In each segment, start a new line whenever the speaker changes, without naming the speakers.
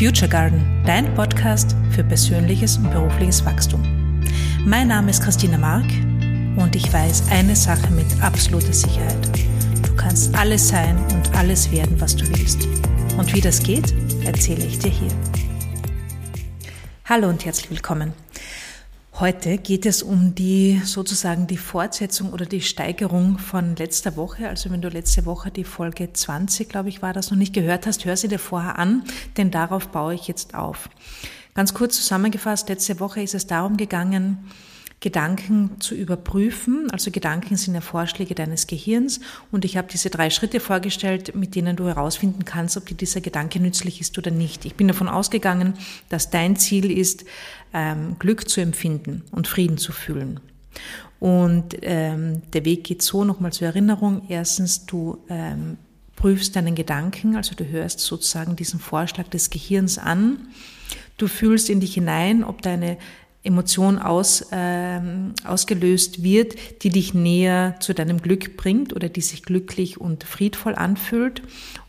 Future Garden, dein Podcast für persönliches und berufliches Wachstum. Mein Name ist Christina Mark und ich weiß eine Sache mit absoluter Sicherheit. Du kannst alles sein und alles werden, was du willst. Und wie das geht, erzähle ich dir hier. Hallo und herzlich willkommen. Heute geht es um die sozusagen die Fortsetzung oder die Steigerung von letzter Woche. Also wenn du letzte Woche die Folge 20, glaube ich, war das noch nicht gehört hast, hör sie dir vorher an, denn darauf baue ich jetzt auf. Ganz kurz zusammengefasst, letzte Woche ist es darum gegangen, Gedanken zu überprüfen. Also Gedanken sind ja Vorschläge deines Gehirns und ich habe diese drei Schritte vorgestellt, mit denen du herausfinden kannst, ob dir dieser Gedanke nützlich ist oder nicht. Ich bin davon ausgegangen, dass dein Ziel ist, ähm, Glück zu empfinden und Frieden zu fühlen. Und ähm, der Weg geht so, nochmal zur Erinnerung. Erstens, du ähm, prüfst deinen Gedanken, also du hörst sozusagen diesen Vorschlag des Gehirns an. Du fühlst in dich hinein, ob deine Emotion aus, ähm, ausgelöst wird, die dich näher zu deinem Glück bringt oder die sich glücklich und friedvoll anfühlt.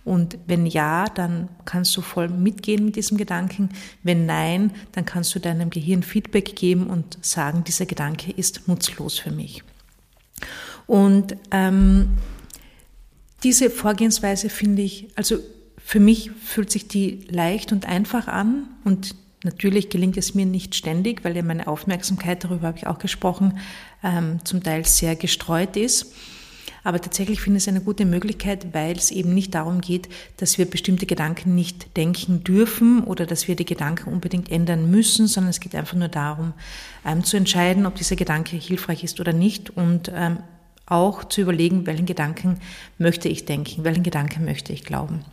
Und wenn ja, dann kannst du voll mitgehen mit diesem Gedanken. Wenn nein, dann kannst du deinem Gehirn Feedback geben und sagen, dieser Gedanke ist nutzlos für mich. Und ähm, diese Vorgehensweise finde ich, also für mich fühlt sich die leicht und einfach an und Natürlich gelingt es mir nicht ständig, weil ja meine Aufmerksamkeit, darüber habe ich auch gesprochen, ähm, zum Teil sehr gestreut ist. Aber tatsächlich finde ich es eine gute Möglichkeit, weil es eben nicht darum geht, dass wir bestimmte Gedanken nicht denken dürfen oder dass wir die Gedanken unbedingt ändern müssen, sondern es geht einfach nur darum, ähm, zu entscheiden, ob dieser Gedanke hilfreich ist oder nicht und ähm, auch zu überlegen, welchen Gedanken möchte ich denken, welchen Gedanken möchte ich glauben.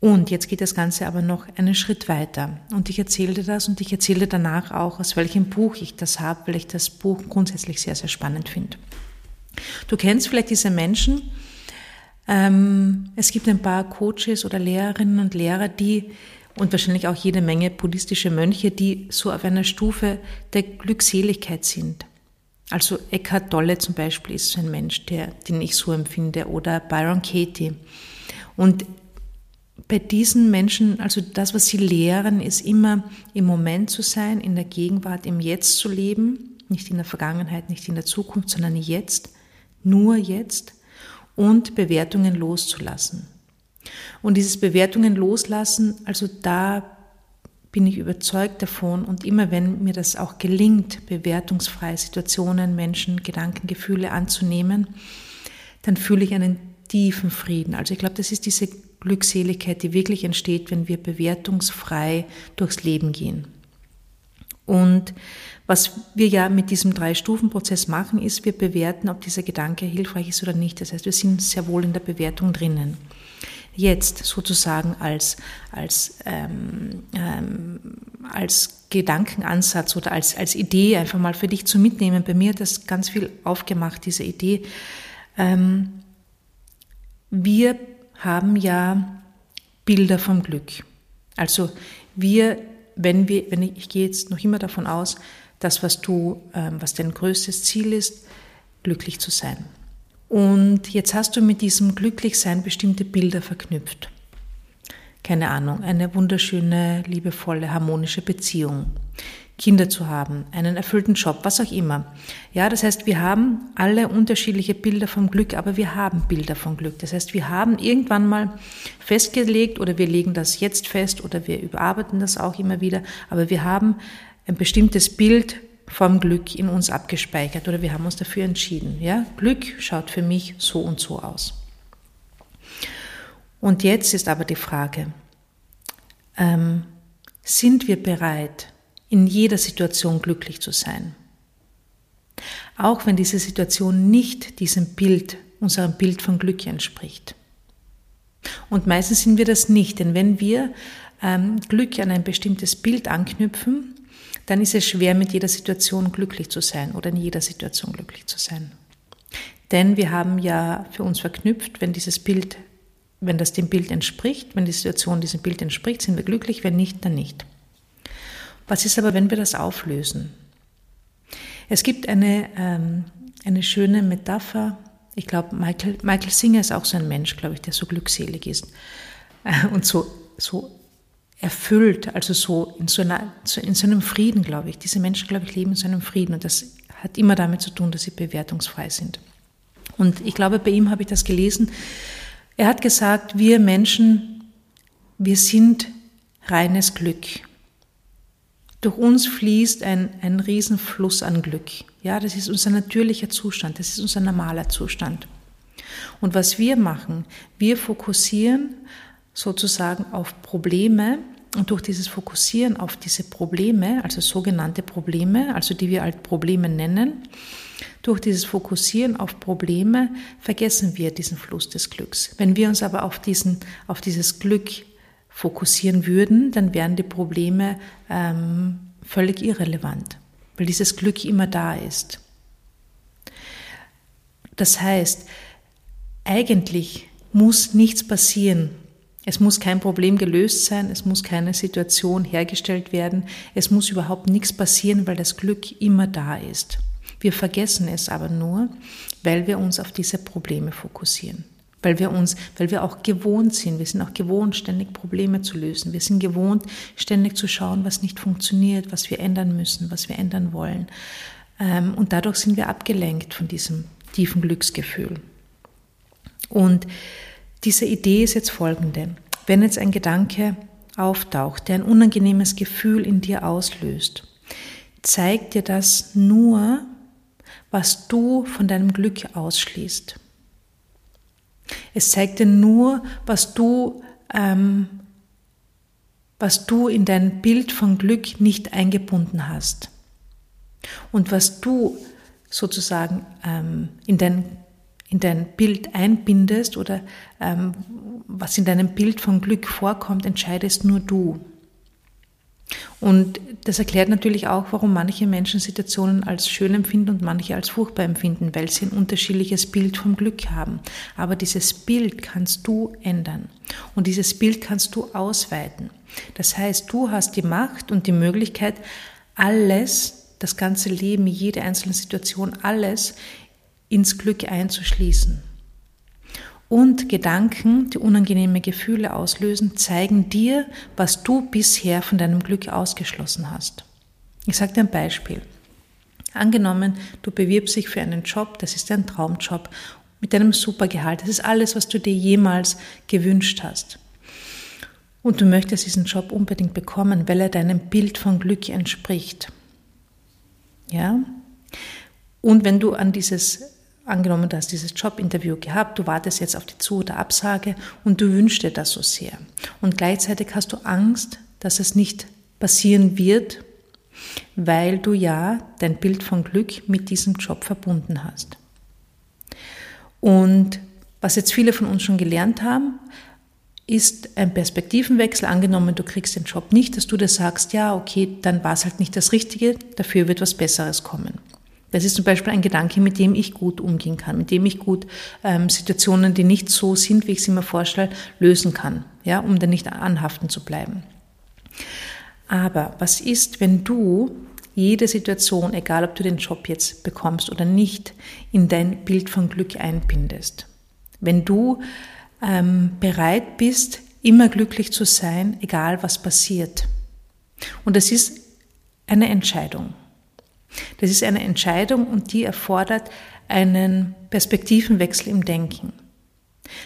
Und jetzt geht das Ganze aber noch einen Schritt weiter. Und ich erzählte das und ich erzähle danach auch, aus welchem Buch ich das habe, weil ich das Buch grundsätzlich sehr, sehr spannend finde. Du kennst vielleicht diese Menschen. Ähm, es gibt ein paar Coaches oder Lehrerinnen und Lehrer, die und wahrscheinlich auch jede Menge buddhistische Mönche, die so auf einer Stufe der Glückseligkeit sind. Also Eckhart Tolle zum Beispiel ist ein Mensch, der, den ich so empfinde, oder Byron Katie. Und bei diesen Menschen, also das, was sie lehren, ist immer im Moment zu sein, in der Gegenwart, im Jetzt zu leben, nicht in der Vergangenheit, nicht in der Zukunft, sondern jetzt, nur jetzt und Bewertungen loszulassen. Und dieses Bewertungen loslassen, also da bin ich überzeugt davon und immer wenn mir das auch gelingt, bewertungsfreie Situationen, Menschen, Gedanken, Gefühle anzunehmen, dann fühle ich einen tiefen Frieden. Also ich glaube, das ist diese Glückseligkeit, die wirklich entsteht, wenn wir bewertungsfrei durchs Leben gehen. Und was wir ja mit diesem Drei-Stufen-Prozess machen, ist, wir bewerten, ob dieser Gedanke hilfreich ist oder nicht. Das heißt, wir sind sehr wohl in der Bewertung drinnen. Jetzt sozusagen als, als, ähm, ähm, als Gedankenansatz oder als, als Idee einfach mal für dich zu mitnehmen. Bei mir hat das ganz viel aufgemacht, diese Idee. Ähm, wir haben ja Bilder vom Glück. Also wir, wenn wir, wenn ich, ich gehe jetzt noch immer davon aus, das, was du, ähm, was dein größtes Ziel ist, glücklich zu sein. Und jetzt hast du mit diesem Glücklichsein bestimmte Bilder verknüpft. Keine Ahnung, eine wunderschöne, liebevolle, harmonische Beziehung. Kinder zu haben, einen erfüllten Job, was auch immer. Ja, das heißt, wir haben alle unterschiedliche Bilder vom Glück, aber wir haben Bilder vom Glück. Das heißt, wir haben irgendwann mal festgelegt oder wir legen das jetzt fest oder wir überarbeiten das auch immer wieder, aber wir haben ein bestimmtes Bild vom Glück in uns abgespeichert oder wir haben uns dafür entschieden. Ja, Glück schaut für mich so und so aus. Und jetzt ist aber die Frage, ähm, sind wir bereit, in jeder Situation glücklich zu sein. Auch wenn diese Situation nicht diesem Bild, unserem Bild von Glück entspricht. Und meistens sind wir das nicht, denn wenn wir ähm, Glück an ein bestimmtes Bild anknüpfen, dann ist es schwer, mit jeder Situation glücklich zu sein oder in jeder Situation glücklich zu sein. Denn wir haben ja für uns verknüpft, wenn dieses Bild, wenn das dem Bild entspricht, wenn die Situation diesem Bild entspricht, sind wir glücklich, wenn nicht, dann nicht. Was ist aber, wenn wir das auflösen? Es gibt eine, ähm, eine schöne Metapher. Ich glaube, Michael, Michael Singer ist auch so ein Mensch, glaube ich, der so glückselig ist äh, und so, so erfüllt, also so in so, einer, in so einem Frieden, glaube ich. Diese Menschen, glaube ich, leben in so einem Frieden und das hat immer damit zu tun, dass sie bewertungsfrei sind. Und ich glaube, bei ihm habe ich das gelesen. Er hat gesagt, wir Menschen, wir sind reines Glück. Durch uns fließt ein, ein Riesenfluss an Glück. Ja, das ist unser natürlicher Zustand, das ist unser normaler Zustand. Und was wir machen, wir fokussieren sozusagen auf Probleme und durch dieses Fokussieren auf diese Probleme, also sogenannte Probleme, also die wir als Probleme nennen, durch dieses Fokussieren auf Probleme vergessen wir diesen Fluss des Glücks. Wenn wir uns aber auf, diesen, auf dieses Glück fokussieren würden, dann wären die Probleme ähm, völlig irrelevant, weil dieses Glück immer da ist. Das heißt, eigentlich muss nichts passieren, es muss kein Problem gelöst sein, es muss keine Situation hergestellt werden, es muss überhaupt nichts passieren, weil das Glück immer da ist. Wir vergessen es aber nur, weil wir uns auf diese Probleme fokussieren. Weil wir uns, weil wir auch gewohnt sind. Wir sind auch gewohnt, ständig Probleme zu lösen. Wir sind gewohnt, ständig zu schauen, was nicht funktioniert, was wir ändern müssen, was wir ändern wollen. Ähm, und dadurch sind wir abgelenkt von diesem tiefen Glücksgefühl. Und diese Idee ist jetzt folgende. Wenn jetzt ein Gedanke auftaucht, der ein unangenehmes Gefühl in dir auslöst, zeigt dir das nur, was du von deinem Glück ausschließt. Es zeigt dir nur, was du, ähm, was du in dein Bild von Glück nicht eingebunden hast. Und was du sozusagen ähm, in dein in dein Bild einbindest oder ähm, was in deinem Bild von Glück vorkommt, entscheidest nur du. Und das erklärt natürlich auch, warum manche Menschen Situationen als schön empfinden und manche als furchtbar empfinden, weil sie ein unterschiedliches Bild vom Glück haben. Aber dieses Bild kannst du ändern und dieses Bild kannst du ausweiten. Das heißt, du hast die Macht und die Möglichkeit, alles, das ganze Leben, jede einzelne Situation, alles ins Glück einzuschließen. Und Gedanken, die unangenehme Gefühle auslösen, zeigen dir, was du bisher von deinem Glück ausgeschlossen hast. Ich sage dir ein Beispiel. Angenommen, du bewirbst dich für einen Job, das ist dein Traumjob, mit einem super Gehalt. Das ist alles, was du dir jemals gewünscht hast. Und du möchtest diesen Job unbedingt bekommen, weil er deinem Bild von Glück entspricht. Ja? Und wenn du an dieses angenommen, du hast dieses Jobinterview gehabt, du wartest jetzt auf die Zu- oder Absage und du wünschst dir das so sehr. Und gleichzeitig hast du Angst, dass es nicht passieren wird, weil du ja dein Bild von Glück mit diesem Job verbunden hast. Und was jetzt viele von uns schon gelernt haben, ist ein Perspektivenwechsel. Angenommen, du kriegst den Job nicht, dass du dir sagst, ja, okay, dann war es halt nicht das Richtige, dafür wird was Besseres kommen. Das ist zum Beispiel ein Gedanke, mit dem ich gut umgehen kann, mit dem ich gut ähm, Situationen, die nicht so sind, wie ich sie mir vorstelle, lösen kann, ja, um dann nicht anhaften zu bleiben. Aber was ist, wenn du jede Situation, egal ob du den Job jetzt bekommst oder nicht, in dein Bild von Glück einbindest? Wenn du ähm, bereit bist, immer glücklich zu sein, egal was passiert. Und das ist eine Entscheidung. Das ist eine Entscheidung und die erfordert einen Perspektivenwechsel im Denken.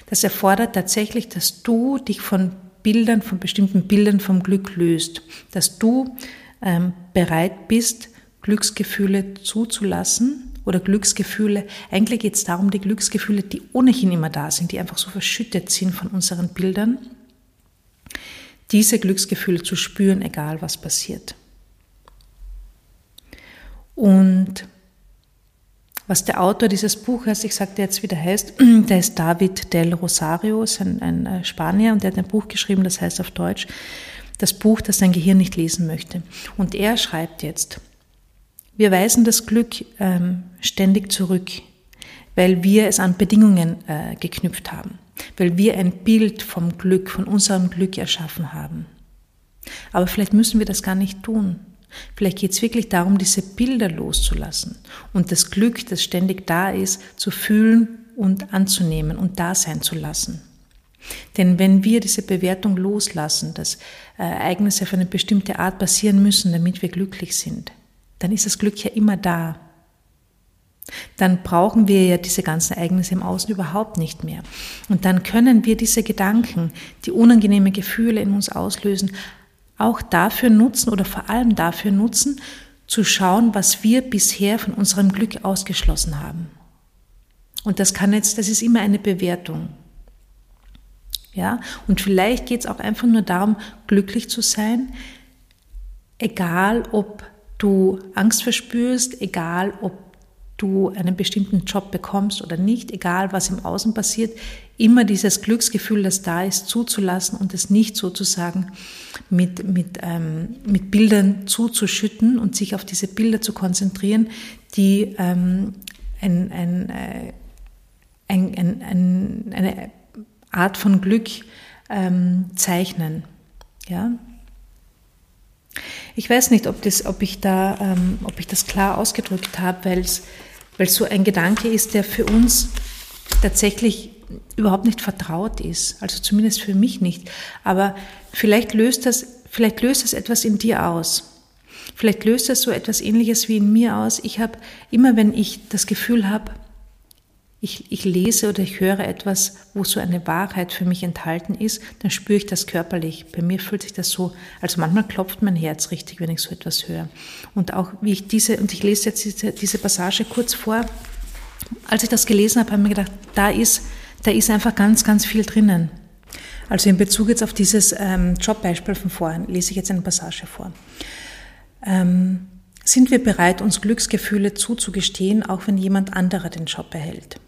Das erfordert tatsächlich, dass du dich von Bildern, von bestimmten Bildern vom Glück löst, dass du ähm, bereit bist, Glücksgefühle zuzulassen oder Glücksgefühle. Eigentlich geht es darum, die Glücksgefühle, die ohnehin immer da sind, die einfach so verschüttet sind von unseren Bildern, diese Glücksgefühle zu spüren, egal was passiert. Und was der Autor dieses Buches, ich sagte jetzt, wie der heißt, der ist David del Rosario, ist ein, ein äh, Spanier und der hat ein Buch geschrieben, das heißt auf Deutsch, das Buch, das dein Gehirn nicht lesen möchte. Und er schreibt jetzt, wir weisen das Glück ähm, ständig zurück, weil wir es an Bedingungen äh, geknüpft haben, weil wir ein Bild vom Glück, von unserem Glück erschaffen haben. Aber vielleicht müssen wir das gar nicht tun. Vielleicht geht es wirklich darum, diese Bilder loszulassen und das Glück, das ständig da ist, zu fühlen und anzunehmen und da sein zu lassen. Denn wenn wir diese Bewertung loslassen, dass äh, Ereignisse auf eine bestimmte Art passieren müssen, damit wir glücklich sind, dann ist das Glück ja immer da. Dann brauchen wir ja diese ganzen Ereignisse im Außen überhaupt nicht mehr. Und dann können wir diese Gedanken, die unangenehme Gefühle in uns auslösen, auch dafür nutzen oder vor allem dafür nutzen, zu schauen, was wir bisher von unserem Glück ausgeschlossen haben. Und das kann jetzt, das ist immer eine Bewertung. Ja, und vielleicht geht es auch einfach nur darum, glücklich zu sein, egal ob du Angst verspürst, egal ob du einen bestimmten Job bekommst oder nicht, egal was im Außen passiert, immer dieses Glücksgefühl, das da ist, zuzulassen und es nicht sozusagen mit, mit, ähm, mit Bildern zuzuschütten und sich auf diese Bilder zu konzentrieren, die ähm, ein, ein, äh, ein, ein, ein, eine Art von Glück ähm, zeichnen. Ja? Ich weiß nicht, ob, das, ob, ich da, ähm, ob ich das klar ausgedrückt habe, weil es so ein Gedanke ist, der für uns tatsächlich überhaupt nicht vertraut ist. Also zumindest für mich nicht. Aber vielleicht löst das, vielleicht löst das etwas in dir aus. Vielleicht löst das so etwas Ähnliches wie in mir aus. Ich habe immer, wenn ich das Gefühl habe, ich, ich lese oder ich höre etwas, wo so eine Wahrheit für mich enthalten ist, dann spüre ich das körperlich. Bei mir fühlt sich das so, also manchmal klopft mein Herz richtig, wenn ich so etwas höre. Und auch wie ich diese, und ich lese jetzt diese, diese Passage kurz vor, als ich das gelesen habe, habe ich mir gedacht, da ist, da ist einfach ganz, ganz viel drinnen. Also in Bezug jetzt auf dieses ähm, Jobbeispiel von vorhin, lese ich jetzt eine Passage vor. Ähm, sind wir bereit, uns Glücksgefühle zuzugestehen, auch wenn jemand anderer den Job erhält?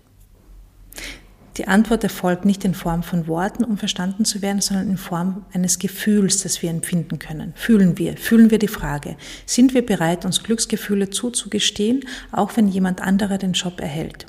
Die Antwort erfolgt nicht in Form von Worten, um verstanden zu werden, sondern in Form eines Gefühls, das wir empfinden können. Fühlen wir, fühlen wir die Frage, sind wir bereit, uns Glücksgefühle zuzugestehen, auch wenn jemand anderer den Job erhält?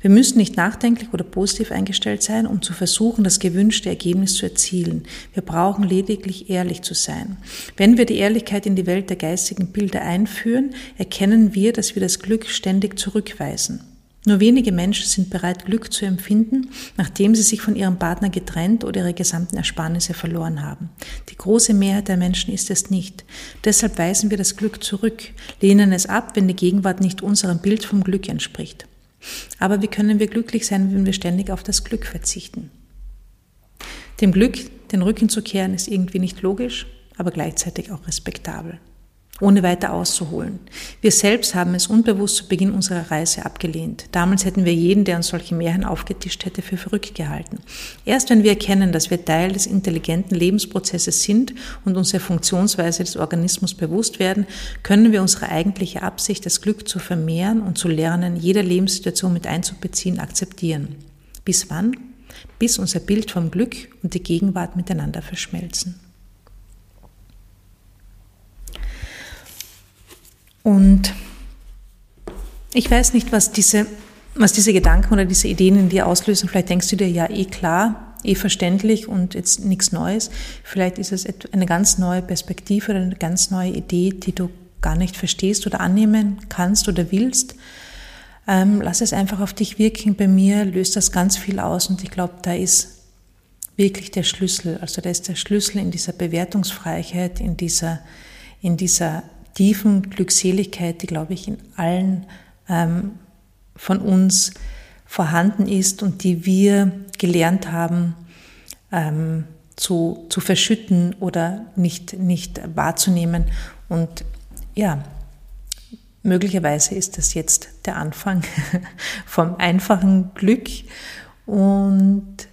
Wir müssen nicht nachdenklich oder positiv eingestellt sein, um zu versuchen, das gewünschte Ergebnis zu erzielen. Wir brauchen lediglich ehrlich zu sein. Wenn wir die Ehrlichkeit in die Welt der geistigen Bilder einführen, erkennen wir, dass wir das Glück ständig zurückweisen. Nur wenige Menschen sind bereit, Glück zu empfinden, nachdem sie sich von ihrem Partner getrennt oder ihre gesamten Ersparnisse verloren haben. Die große Mehrheit der Menschen ist es nicht. Deshalb weisen wir das Glück zurück, lehnen es ab, wenn die Gegenwart nicht unserem Bild vom Glück entspricht. Aber wie können wir glücklich sein, wenn wir ständig auf das Glück verzichten? Dem Glück den Rücken zu kehren ist irgendwie nicht logisch, aber gleichzeitig auch respektabel ohne weiter auszuholen. Wir selbst haben es unbewusst zu Beginn unserer Reise abgelehnt. Damals hätten wir jeden, der uns solche Märchen aufgetischt hätte, für verrückt gehalten. Erst wenn wir erkennen, dass wir Teil des intelligenten Lebensprozesses sind und uns der Funktionsweise des Organismus bewusst werden, können wir unsere eigentliche Absicht, das Glück zu vermehren und zu lernen, jede Lebenssituation mit einzubeziehen, akzeptieren. Bis wann? Bis unser Bild vom Glück und die Gegenwart miteinander verschmelzen. Und ich weiß nicht, was diese, was diese Gedanken oder diese Ideen in dir auslösen. Vielleicht denkst du dir, ja, eh klar, eh verständlich und jetzt nichts Neues. Vielleicht ist es eine ganz neue Perspektive oder eine ganz neue Idee, die du gar nicht verstehst oder annehmen kannst oder willst. Ähm, lass es einfach auf dich wirken. Bei mir löst das ganz viel aus und ich glaube, da ist wirklich der Schlüssel. Also da ist der Schlüssel in dieser Bewertungsfreiheit, in dieser, in dieser tiefen Glückseligkeit, die, glaube ich, in allen ähm, von uns vorhanden ist und die wir gelernt haben ähm, zu, zu verschütten oder nicht, nicht wahrzunehmen. Und ja, möglicherweise ist das jetzt der Anfang vom einfachen Glück und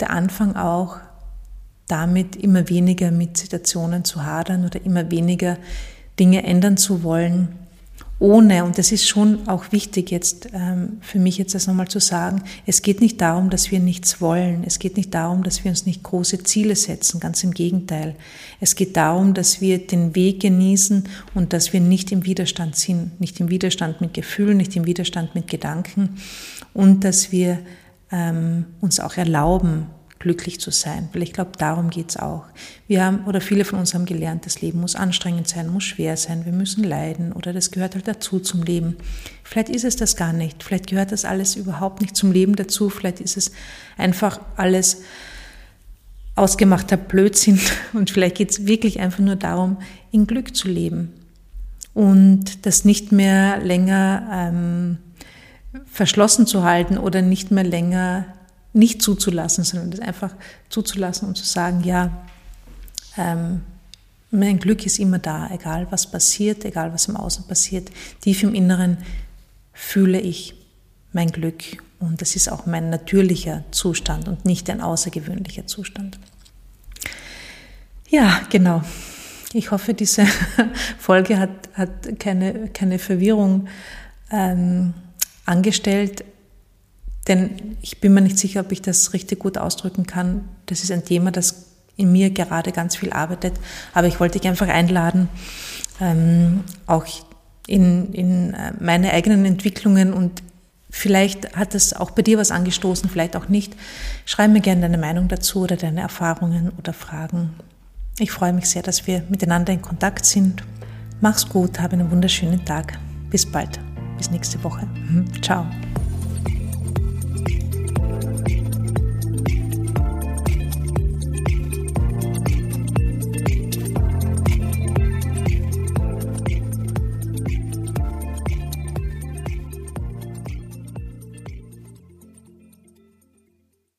der Anfang auch damit immer weniger mit Situationen zu hadern oder immer weniger Dinge ändern zu wollen, ohne, und das ist schon auch wichtig jetzt ähm, für mich jetzt das nochmal zu sagen, es geht nicht darum, dass wir nichts wollen, es geht nicht darum, dass wir uns nicht große Ziele setzen, ganz im Gegenteil. Es geht darum, dass wir den Weg genießen und dass wir nicht im Widerstand sind, nicht im Widerstand mit Gefühlen, nicht im Widerstand mit Gedanken und dass wir ähm, uns auch erlauben, glücklich zu sein. Weil ich glaube, darum geht's auch. Wir haben, oder viele von uns haben gelernt, das Leben muss anstrengend sein, muss schwer sein, wir müssen leiden oder das gehört halt dazu zum Leben. Vielleicht ist es das gar nicht. Vielleicht gehört das alles überhaupt nicht zum Leben dazu. Vielleicht ist es einfach alles ausgemachter Blödsinn und vielleicht geht's wirklich einfach nur darum, in Glück zu leben und das nicht mehr länger ähm, verschlossen zu halten oder nicht mehr länger nicht zuzulassen, sondern das einfach zuzulassen und zu sagen, ja, ähm, mein Glück ist immer da, egal was passiert, egal was im Außen passiert. Tief im Inneren fühle ich mein Glück und das ist auch mein natürlicher Zustand und nicht ein außergewöhnlicher Zustand. Ja, genau. Ich hoffe, diese Folge hat, hat keine, keine Verwirrung ähm, angestellt. Denn ich bin mir nicht sicher, ob ich das richtig gut ausdrücken kann. Das ist ein Thema, das in mir gerade ganz viel arbeitet. Aber ich wollte dich einfach einladen, ähm, auch in, in äh, meine eigenen Entwicklungen und vielleicht hat es auch bei dir was angestoßen, vielleicht auch nicht. Schreib mir gerne deine Meinung dazu oder deine Erfahrungen oder Fragen. Ich freue mich sehr, dass wir miteinander in Kontakt sind. Mach's gut, habe einen wunderschönen Tag. Bis bald. Bis nächste Woche. Mhm. Ciao.